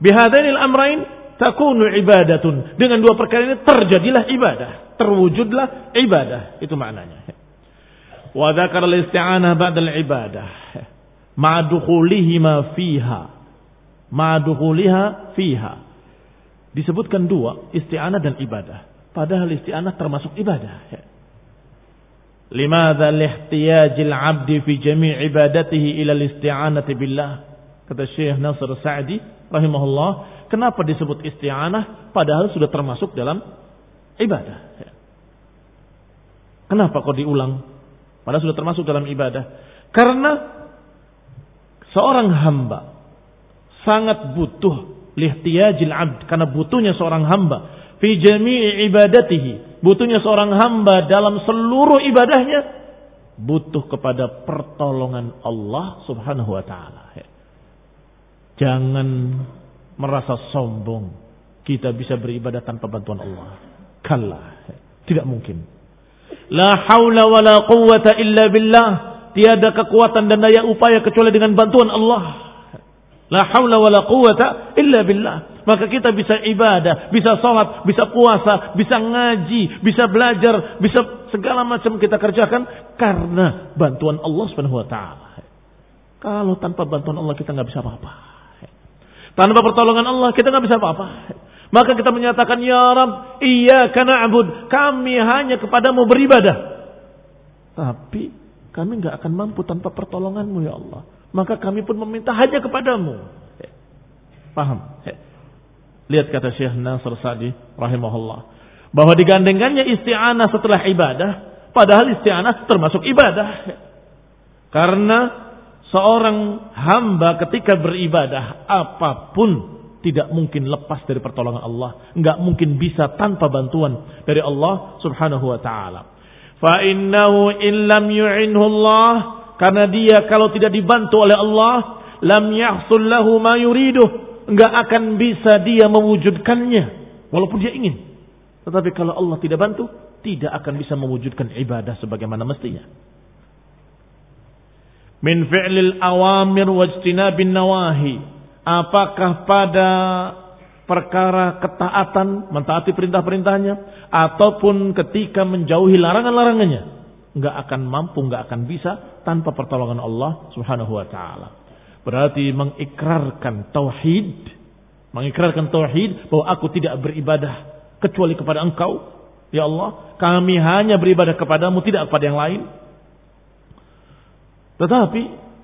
Speaker 1: bihadainil amrain takunu ibadatun. Dengan dua perkara ini terjadilah ibadah, terwujudlah ibadah. Itu maknanya. Wa dzakara al-isti'anah ba'da al-ibadah. Ma'a dukhulihima fiha ma'duhuliha fiha. Disebutkan dua, isti'anah dan ibadah. Padahal isti'anah termasuk ibadah. Limadha lihtiyajil abdi fi jami' ibadatihi ila isti'anati billah. Kata Syekh Nasr Sa'di rahimahullah, kenapa disebut isti'anah padahal sudah termasuk dalam ibadah? Kenapa kok diulang? Padahal sudah termasuk dalam ibadah. Karena seorang hamba sangat butuh lihtiyajil abd karena butuhnya seorang hamba fi jami'i ibadatihi butuhnya seorang hamba dalam seluruh ibadahnya butuh kepada pertolongan Allah Subhanahu wa taala. Jangan merasa sombong. Kita bisa beribadah tanpa bantuan Allah. Kalla. Tidak mungkin. La haula wala quwwata illa billah. Tiada kekuatan dan daya upaya kecuali dengan bantuan Allah. La haula wa la quwata illa billah. Maka kita bisa ibadah, bisa sholat, bisa puasa, bisa ngaji, bisa belajar, bisa segala macam kita kerjakan karena bantuan Allah Subhanahu wa taala. Kalau tanpa bantuan Allah kita nggak bisa apa-apa. Tanpa pertolongan Allah kita nggak bisa apa-apa. Maka kita menyatakan ya Rabb, iya karena abud, kami hanya kepadamu beribadah. Tapi kami nggak akan mampu tanpa pertolonganmu ya Allah maka kami pun meminta hanya kepadamu. Paham? Lihat kata Syekh Nasr Sa'di rahimahullah. Bahwa digandengkannya isti'anah setelah ibadah. Padahal isti'anah termasuk ibadah. Karena seorang hamba ketika beribadah apa pun tidak mungkin lepas dari pertolongan Allah. Enggak mungkin bisa tanpa bantuan dari Allah subhanahu wa ta'ala. Fa innahu illam yu'inhu Allah karena dia kalau tidak dibantu oleh Allah lam yahsul lahu ma yuriduh enggak akan bisa dia mewujudkannya walaupun dia ingin. Tetapi kalau Allah tidak bantu tidak akan bisa mewujudkan ibadah sebagaimana mestinya. Min fi'lil awamir wajtinabin nawahi. Apakah pada perkara ketaatan mentaati perintah-perintahnya ataupun ketika menjauhi larangan-larangannya nggak akan mampu, nggak akan bisa tanpa pertolongan Allah Subhanahu wa taala. Berarti mengikrarkan tauhid, mengikrarkan tauhid bahwa aku tidak beribadah kecuali kepada Engkau, ya Allah. Kami hanya beribadah kepadamu, tidak kepada yang lain. Tetapi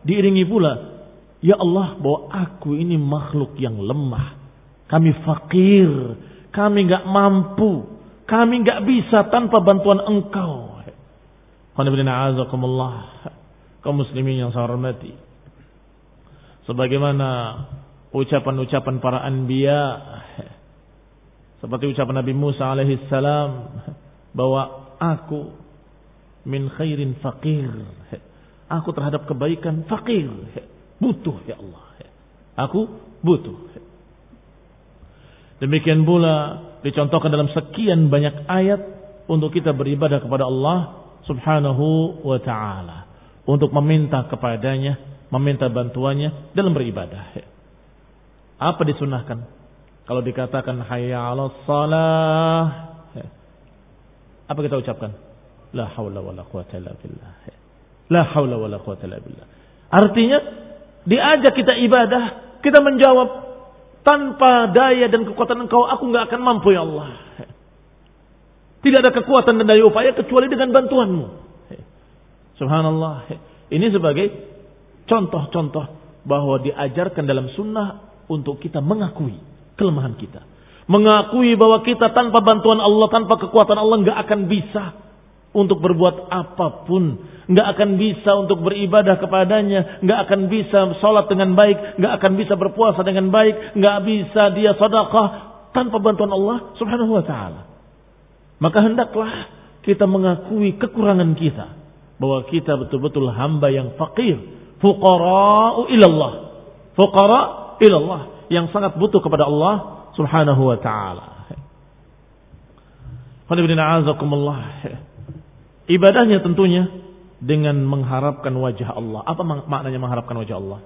Speaker 1: diiringi pula, ya Allah, bahwa aku ini makhluk yang lemah. Kami fakir, kami nggak mampu, kami nggak bisa tanpa bantuan Engkau kaum muslimin yang saya hormati. Sebagaimana ucapan-ucapan para anbiya seperti ucapan Nabi Musa alaihi salam bahwa aku min khairin faqir. Aku terhadap kebaikan fakir, butuh ya Allah. Aku butuh. Demikian pula dicontohkan dalam sekian banyak ayat untuk kita beribadah kepada Allah subhanahu wa ta'ala. Untuk meminta kepadanya, meminta bantuannya dalam beribadah. Apa disunahkan? Kalau dikatakan hayya ala salah. Apa kita ucapkan? La hawla wa la quwata illa billah. La hawla wa la quwata illa billah. Artinya, diajak kita ibadah, kita menjawab, tanpa daya dan kekuatan engkau, aku nggak akan mampu ya Allah. Tidak ada kekuatan dan daya upaya kecuali dengan bantuanmu. Subhanallah. Ini sebagai contoh-contoh bahwa diajarkan dalam sunnah untuk kita mengakui kelemahan kita. Mengakui bahwa kita tanpa bantuan Allah, tanpa kekuatan Allah nggak akan bisa untuk berbuat apa pun. nggak akan bisa untuk beribadah kepadanya. nggak akan bisa sholat dengan baik. nggak akan bisa berpuasa dengan baik. nggak bisa dia sedekah tanpa bantuan Allah subhanahu wa ta'ala. Maka hendaklah kita mengakui kekurangan kita. Bahwa kita betul-betul hamba yang fakir. Fuqara'u ilallah. Fuqara' ilallah. Yang sangat butuh kepada Allah subhanahu wa ta'ala. Ibadahnya tentunya dengan mengharapkan wajah Allah. Apa maknanya mengharapkan wajah Allah?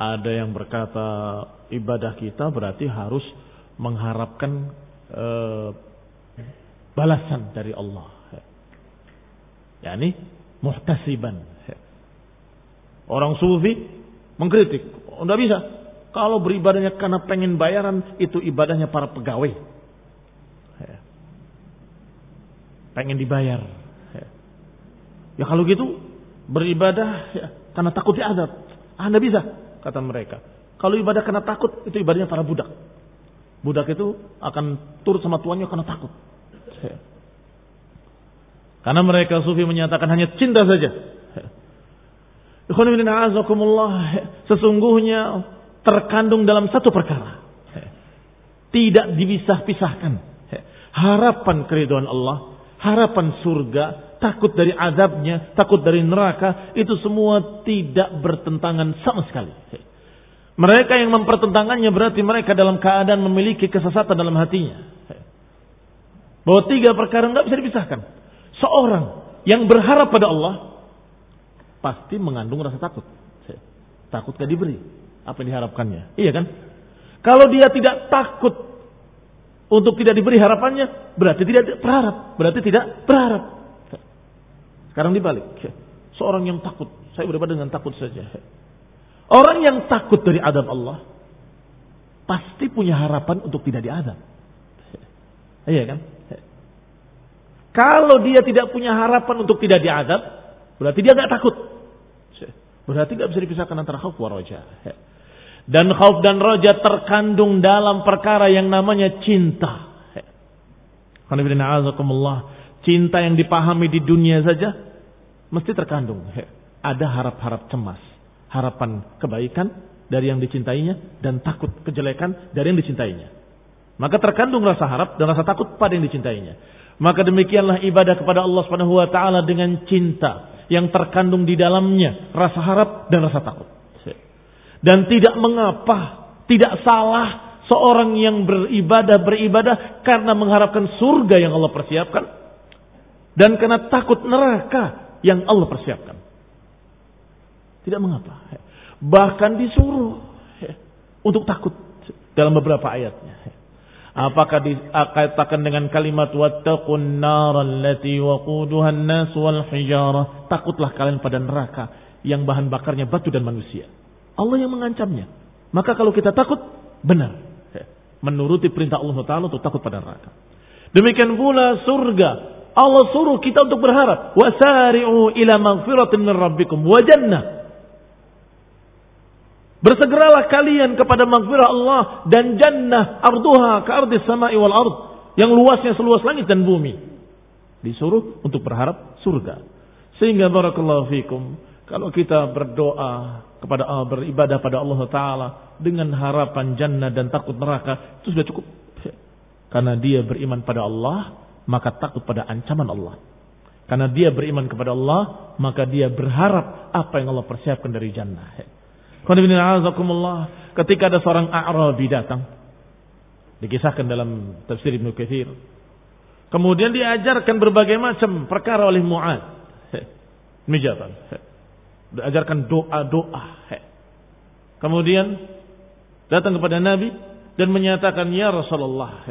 Speaker 1: Ada yang berkata ibadah kita berarti harus mengharapkan uh, balasan dari Allah. Yani muhtasiban. Orang sufi mengkritik, oh, enggak bisa. Kalau beribadahnya karena pengen bayaran, itu ibadahnya para pegawai. Pengen dibayar. Ya kalau gitu beribadah ya, karena takut diadab. Anda ah, bisa, kata mereka. Kalau ibadah karena takut, itu ibadahnya para budak. Budak itu akan turut sama tuannya karena takut. Karena mereka sufi menyatakan hanya cinta saja. Sesungguhnya terkandung dalam satu perkara. Tidak dipisah-pisahkan. Harapan keriduan Allah, harapan surga, takut dari azabnya, takut dari neraka, itu semua tidak bertentangan sama sekali. Mereka yang mempertentangkannya berarti mereka dalam keadaan memiliki kesesatan dalam hatinya. Bahwa tiga perkara nggak bisa dipisahkan. Seorang yang berharap pada Allah pasti mengandung rasa takut. Takut gak diberi apa yang diharapkannya. Iya kan? Kalau dia tidak takut untuk tidak diberi harapannya, berarti tidak berharap. Berarti tidak berharap. Sekarang dibalik. Seorang yang takut, saya beribadah dengan takut saja. Orang yang takut dari adab Allah pasti punya harapan untuk tidak diadab. Iya kan? Kalau dia tidak punya harapan untuk tidak diadab, berarti dia nggak takut. Berarti nggak bisa dipisahkan antara khauf wa roja. Dan khauf dan roja terkandung dalam perkara yang namanya cinta. Cinta yang dipahami di dunia saja mesti terkandung. Ada harap-harap cemas harapan kebaikan dari yang dicintainya dan takut kejelekan dari yang dicintainya. Maka terkandung rasa harap dan rasa takut pada yang dicintainya. Maka demikianlah ibadah kepada Allah Subhanahu wa taala dengan cinta yang terkandung di dalamnya rasa harap dan rasa takut. Dan tidak mengapa, tidak salah seorang yang beribadah beribadah karena mengharapkan surga yang Allah persiapkan dan karena takut neraka yang Allah persiapkan. Tidak mengapa. Bahkan disuruh untuk takut dalam beberapa ayatnya. Apakah dikatakan dengan kalimat wattaqun naral lati waquduha an-nas wal hijarah? Takutlah kalian pada neraka yang bahan bakarnya batu dan manusia. Allah yang mengancamnya. Maka kalau kita takut, benar. Menuruti perintah Allah Taala untuk takut pada neraka. Demikian pula surga. Allah suruh kita untuk berharap. Wasari'u ila maghfiratin min rabbikum wa jannah Bersegeralah kalian kepada maghfirah Allah dan jannah arduha ka ardi sama'i wal ard yang luasnya seluas langit dan bumi. Disuruh untuk berharap surga. Sehingga barakallahu fikum kalau kita berdoa kepada Allah beribadah pada Allah taala dengan harapan jannah dan takut neraka itu sudah cukup. Karena dia beriman pada Allah, maka takut pada ancaman Allah. Karena dia beriman kepada Allah, maka dia berharap apa yang Allah persiapkan dari jannah. Ketika ada seorang A'rabi datang. Dikisahkan dalam tafsir Ibn Kathir. Kemudian diajarkan berbagai macam perkara oleh Mu'ad. Mijatan. Diajarkan doa-doa. Kemudian datang kepada Nabi dan menyatakan, Ya Rasulullah.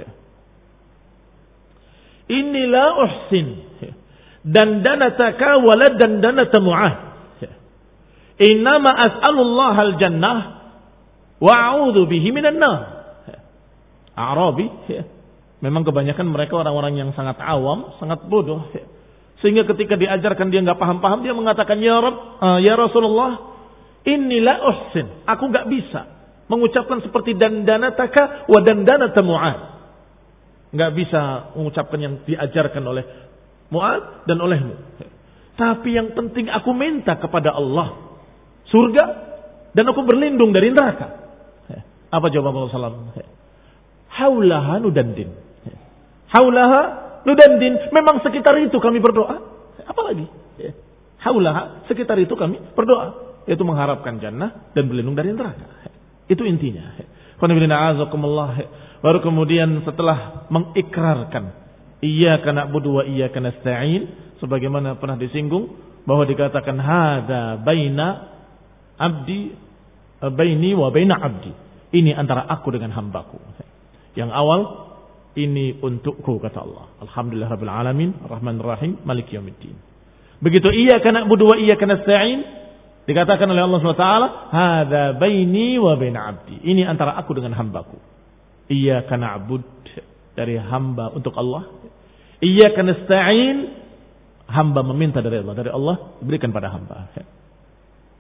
Speaker 1: Inilah uhsin. Dan danataka walad dan danata Mu'ad. Innama as'alullah al-jannah wa a'udhu bihi minan nar. Arabi, ya. memang kebanyakan mereka orang-orang yang sangat awam, sangat bodoh. Ya. Sehingga ketika diajarkan dia nggak paham-paham, dia mengatakan, Ya Rab, uh, Ya Rasulullah, inilah uhsin. Aku nggak bisa mengucapkan seperti dandanataka wa dandanata Mu'ad. Nggak bisa mengucapkan yang diajarkan oleh Mu'ad dan olehmu. Tapi yang penting aku minta kepada Allah surga dan aku berlindung dari neraka. Apa jawab Allah SAW? Haulaha nudandin. Haulaha nudandin. Memang sekitar itu kami berdoa. Apalagi? Haulaha sekitar itu kami berdoa. Yaitu mengharapkan jannah dan berlindung dari neraka. Itu intinya. Baru kemudian setelah mengikrarkan. Iya karena budu wa iya karena. Sebagaimana pernah disinggung. Bahwa dikatakan hada baina abdi eh, baini wa baina abdi. Ini antara aku dengan hambaku. Yang awal ini untukku kata Allah. Alhamdulillah rabbil alamin, rahman rahim, malik yaumiddin. Begitu iya kana budu wa iya kana sa'in dikatakan oleh Allah SWT, hadza baini wa baina abdi. Ini antara aku dengan hambaku. Iya kana abud dari hamba untuk Allah. Iya kana sa'in hamba meminta dari Allah, dari Allah berikan pada hamba.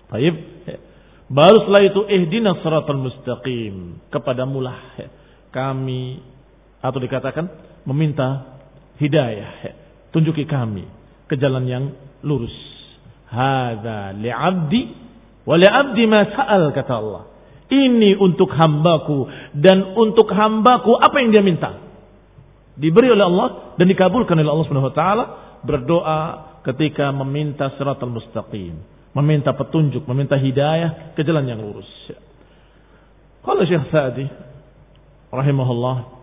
Speaker 1: Baik. Baru setelah itu ihdinas siratal mustaqim. kepada mulah kami atau dikatakan meminta hidayah. Tunjuki kami ke jalan yang lurus. Hadza li'abdi wa li'abdi ma sa'al kata Allah. Ini untuk hambaku dan untuk hambaku apa yang dia minta. Diberi oleh Allah dan dikabulkan oleh Allah Subhanahu wa taala berdoa ketika meminta siratal mustaqim meminta petunjuk, meminta hidayah ke jalan yang lurus. Kalau Syekh Sa'di rahimahullah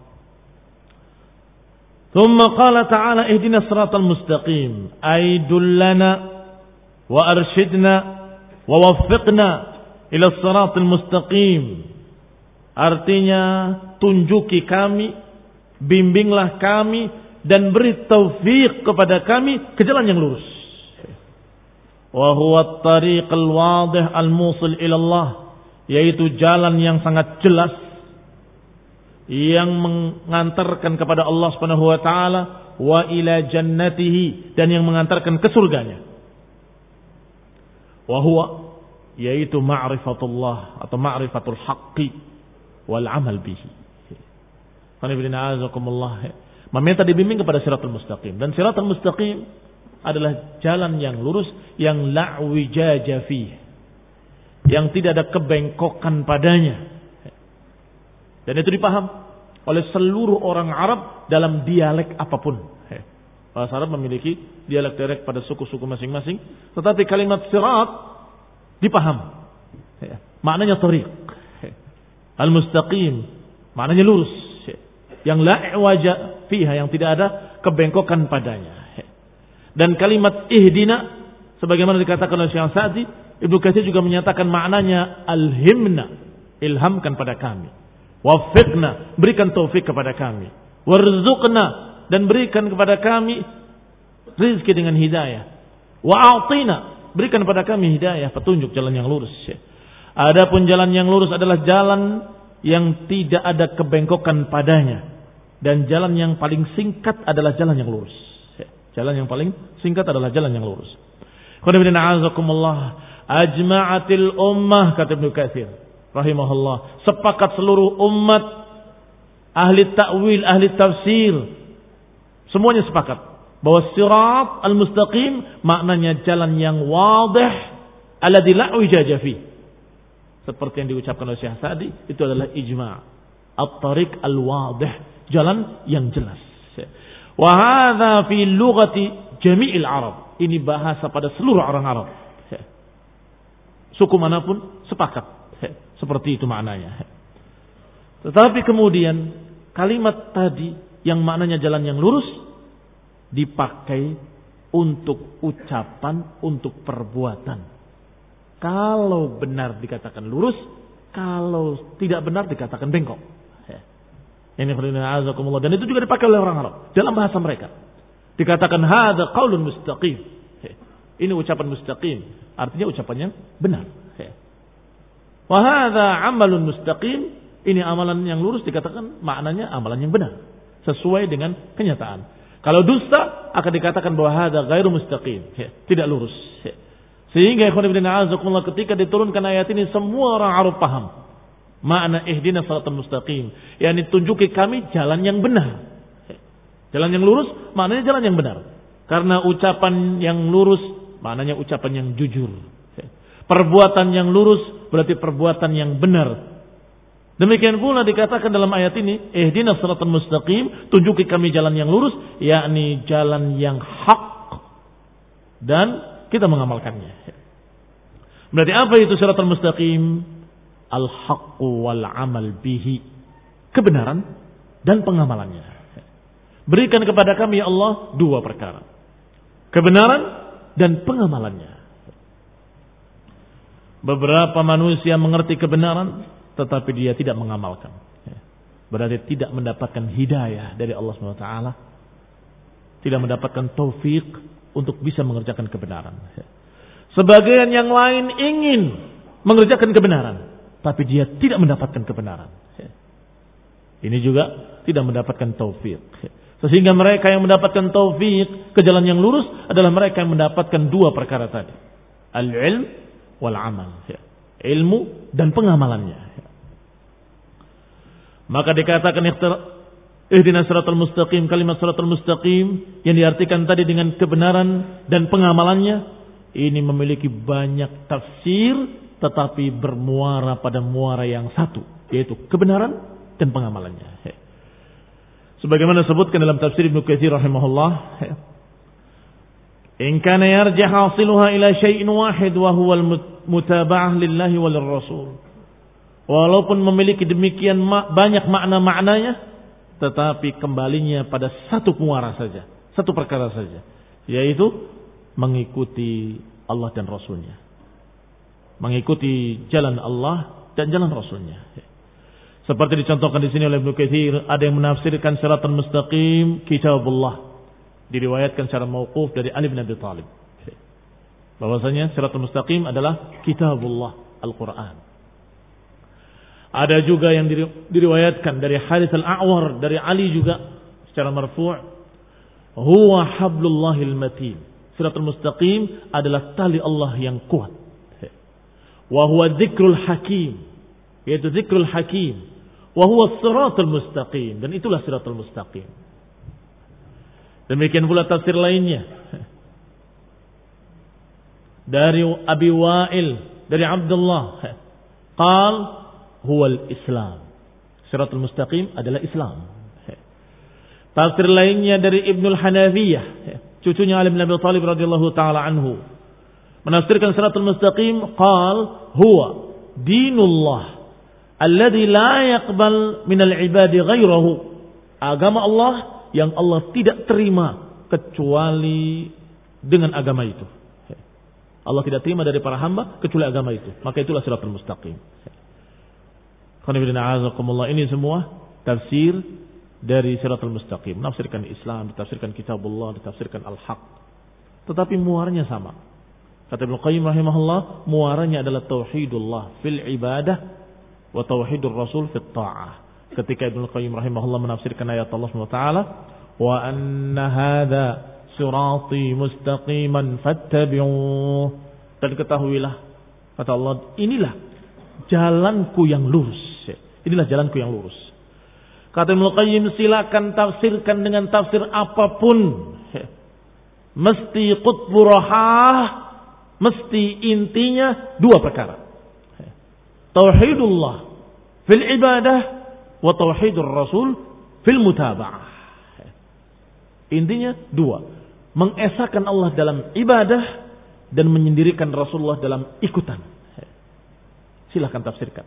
Speaker 1: ثم قال تعالى اهدنا الصراط المستقيم أي دلنا وأرشدنا ووفقنا إلى الصراط المستقيم artinya tunjuki kami bimbinglah kami dan beri taufik kepada kami ke jalan yang lurus wa huwa at-tariq al-wadih al-musil ila Allah yaitu jalan yang sangat jelas yang mengantarkan kepada Allah Subhanahu wa taala wa ila jannatihi dan yang mengantarkan ke surganya. Wa huwa yaitu ma'rifatullah atau ma'rifatul haqqi wal amal bihi. Qanibillah azakumullah. Meminta dibimbing kepada siratul mustaqim dan siratul mustaqim adalah jalan yang lurus yang la wijaja Yang tidak ada kebengkokan padanya. Dan itu dipaham oleh seluruh orang Arab dalam dialek apa pun. Bahasa Arab memiliki dialek-dialek pada suku-suku masing-masing, tetapi kalimat sirat dipaham. Maknanya tariq. Al-mustaqim, maknanya lurus. Yang la waja fiha, yang tidak ada kebengkokan padanya. Dan kalimat ihdina, sebagaimana dikatakan oleh Syekh Sa'di, Ibnu Katsir juga menyatakan maknanya alhimna, ilhamkan pada kami. Wafiqna, berikan taufik kepada kami. Warzuqna, dan berikan kepada kami rizki dengan hidayah. Wa'atina, berikan kepada kami hidayah, petunjuk jalan yang lurus. Adapun jalan yang lurus adalah jalan yang tidak ada kebengkokan padanya. Dan jalan yang paling singkat adalah jalan yang lurus. Jalan yang paling singkat adalah jalan yang lurus. Ajma'atil ummah kata Ibnu Katsir rahimahullah. Sepakat seluruh umat ahli takwil, ahli tafsir. Semuanya sepakat bahwa sirat al-mustaqim maknanya jalan yang wadih alladzi la wijaja seperti yang diucapkan oleh Syekh Sa'di itu adalah ijma' at-tariq al-wadih jalan yang jelas wa hadza fi lughati jami'il arab. Ini bahasa pada seluruh orang Arab. Suku mana pun sepakat. Seperti itu maknanya. Tetapi kemudian kalimat tadi yang maknanya jalan yang lurus dipakai untuk ucapan untuk perbuatan. Kalau benar dikatakan lurus, kalau tidak benar dikatakan bengkok. Ini dan itu juga dipakai oleh orang Arab dalam bahasa mereka. Dikatakan hadza qaulun mustaqim. Ini ucapan mustaqim, artinya ucapan yang benar. Wa hadza amalun mustaqim, ini amalan yang lurus dikatakan maknanya amalan yang benar, sesuai dengan kenyataan. Kalau dusta akan dikatakan bahwa hadza ghairu mustaqim, tidak lurus. Sehingga ikhwan ketika diturunkan ayat ini semua orang Arab paham. Makna ihdina salatul mustaqim. Yang ditunjuki kami jalan yang benar. Jalan yang lurus maknanya jalan yang benar. Karena ucapan yang lurus maknanya ucapan yang jujur. Perbuatan yang lurus berarti perbuatan yang benar. Demikian pula dikatakan dalam ayat ini, ihdina salatul mustaqim, tunjuki kami jalan yang lurus, yakni jalan yang hak dan kita mengamalkannya. Berarti apa itu syaratul mustaqim? Al-haqqu wal amal bihi. Kebenaran dan pengamalannya. Berikan kepada kami ya Allah dua perkara. Kebenaran dan pengamalannya. Beberapa manusia mengerti kebenaran tetapi dia tidak mengamalkan. Berarti tidak mendapatkan hidayah dari Allah SWT. Tidak mendapatkan taufik untuk bisa mengerjakan kebenaran. Sebagian yang lain ingin mengerjakan kebenaran, tapi dia tidak mendapatkan kebenaran. Ini juga tidak mendapatkan taufik. Sehingga mereka yang mendapatkan taufik ke jalan yang lurus adalah mereka yang mendapatkan dua perkara tadi. Al-ilm wal amal. Ilmu dan pengamalannya. Maka dikatakan Ihdina siratal mustaqim, kalimat siratal mustaqim yang diartikan tadi dengan kebenaran dan pengamalannya ini memiliki banyak tafsir tetapi bermuara pada muara yang satu yaitu kebenaran dan pengamalannya. Sebagaimana disebutkan dalam tafsir Ibnu Katsir rahimahullah, in kana yarjah hasiluha ila syai'in wahid wa huwa al-mutaba'ah lillahi wal rasul. Walaupun memiliki demikian banyak makna-maknanya, tetapi kembalinya pada satu muara saja, satu perkara saja, yaitu mengikuti Allah dan Rasulnya. Mengikuti jalan Allah dan jalan Rasulnya. Seperti dicontohkan di sini oleh Ibnu Katsir, ada yang menafsirkan siratal mustaqim kitabullah. Diriwayatkan secara mauquf dari Ali bin Abi Thalib. Bahwasanya siratal mustaqim adalah kitabullah, Al-Qur'an. Ada juga yang diriwayatkan dari Harith al-A'war dari Ali juga secara marfu' huwa hablullahil matin. Siratul mustaqim adalah tali Allah yang kuat. Huwa dzikrul hakim. Yaitu hakim. Wa huwa siratul mustaqim. Dan itulah siratul mustaqim. Demikian pula tafsir lainnya. Dari Abi Wa'il. Dari Abdullah. Qal huwal Islam. Siratul mustaqim adalah Islam. Tafsir lainnya dari Ibnul Hanafiyah, cucunya Ali bin Abi Thalib radhiyallahu taala anhu. Menafsirkan siratul mustaqim qal huwa dinullah alladhi la yaqbal minal ibadi ghairahu. Agama Allah yang Allah tidak terima kecuali dengan agama itu. Allah tidak terima dari para hamba kecuali agama itu. Maka itulah siratul mustaqim. Ini semua tafsir dari siratul mustaqim. Menafsirkan Islam, ditafsirkan kitabullah, ditafsirkan al-haq. Tetapi muaranya sama. Kata Ibnu Qayyim rahimahullah, muaranya adalah tauhidullah fil ibadah wa tauhidur rasul fit ta'ah. Ketika Ibnu Qayyim rahimahullah menafsirkan ayat Allah SWT, wa anna hadha sirati mustaqiman fattabi'uh. Dan ketahuilah, kata Allah, inilah jalanku yang lurus. Inilah jalanku yang lurus. Kata Ibnu Qayyim silakan tafsirkan dengan tafsir apa pun. Mesti qutbu rahah, mesti intinya dua perkara. Tauhidullah fil ibadah wa tauhidur rasul fil mutaba'ah. Intinya dua. Mengesahkan Allah dalam ibadah dan menyendirikan Rasulullah dalam ikutan. Silahkan tafsirkan.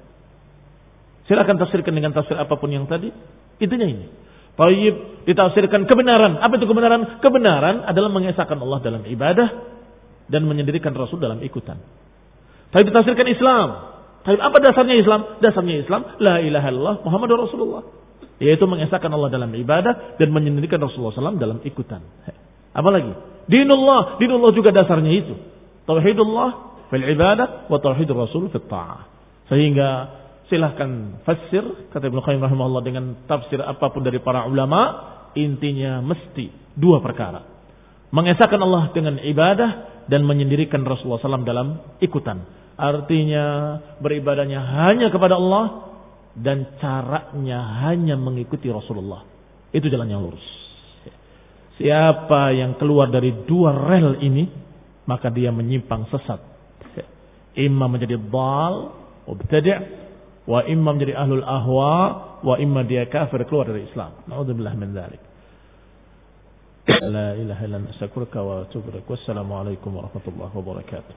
Speaker 1: Silahkan tafsirkan dengan tafsir apa pun yang tadi. Intinya ini. Tayyib ditafsirkan kebenaran. Apa itu kebenaran? Kebenaran adalah mengesahkan Allah dalam ibadah dan menyendirikan Rasul dalam ikutan. Tayyib ditafsirkan Islam. Tayyib apa dasarnya Islam? Dasarnya Islam la ilaha illallah Muhammad Rasulullah. Yaitu mengesahkan Allah dalam ibadah dan menyendirikan Rasulullah SAW dalam ikutan. Apalagi? Dinullah. Dinullah juga dasarnya itu. Tauhidullah fil ibadah wa tauhidur Rasul fil ta'ah. Sehingga silahkan fasir kata Ibnu Qayyim rahimahullah dengan tafsir apa pun dari para ulama intinya mesti dua perkara mengesahkan Allah dengan ibadah dan menyendirikan Rasulullah SAW dalam ikutan artinya beribadahnya hanya kepada Allah dan caranya hanya mengikuti Rasulullah itu jalan yang lurus siapa yang keluar dari dua rel ini maka dia menyimpang sesat imma menjadi bal mubtadi' wa imma menjadi ahlul ahwa wa imma dia kafir keluar dari Islam. Nauzubillah min dzalik. لا إله إلا أن أستغفرك وأتوب إليك. والسلام عليكم ورحمة الله وبركاته.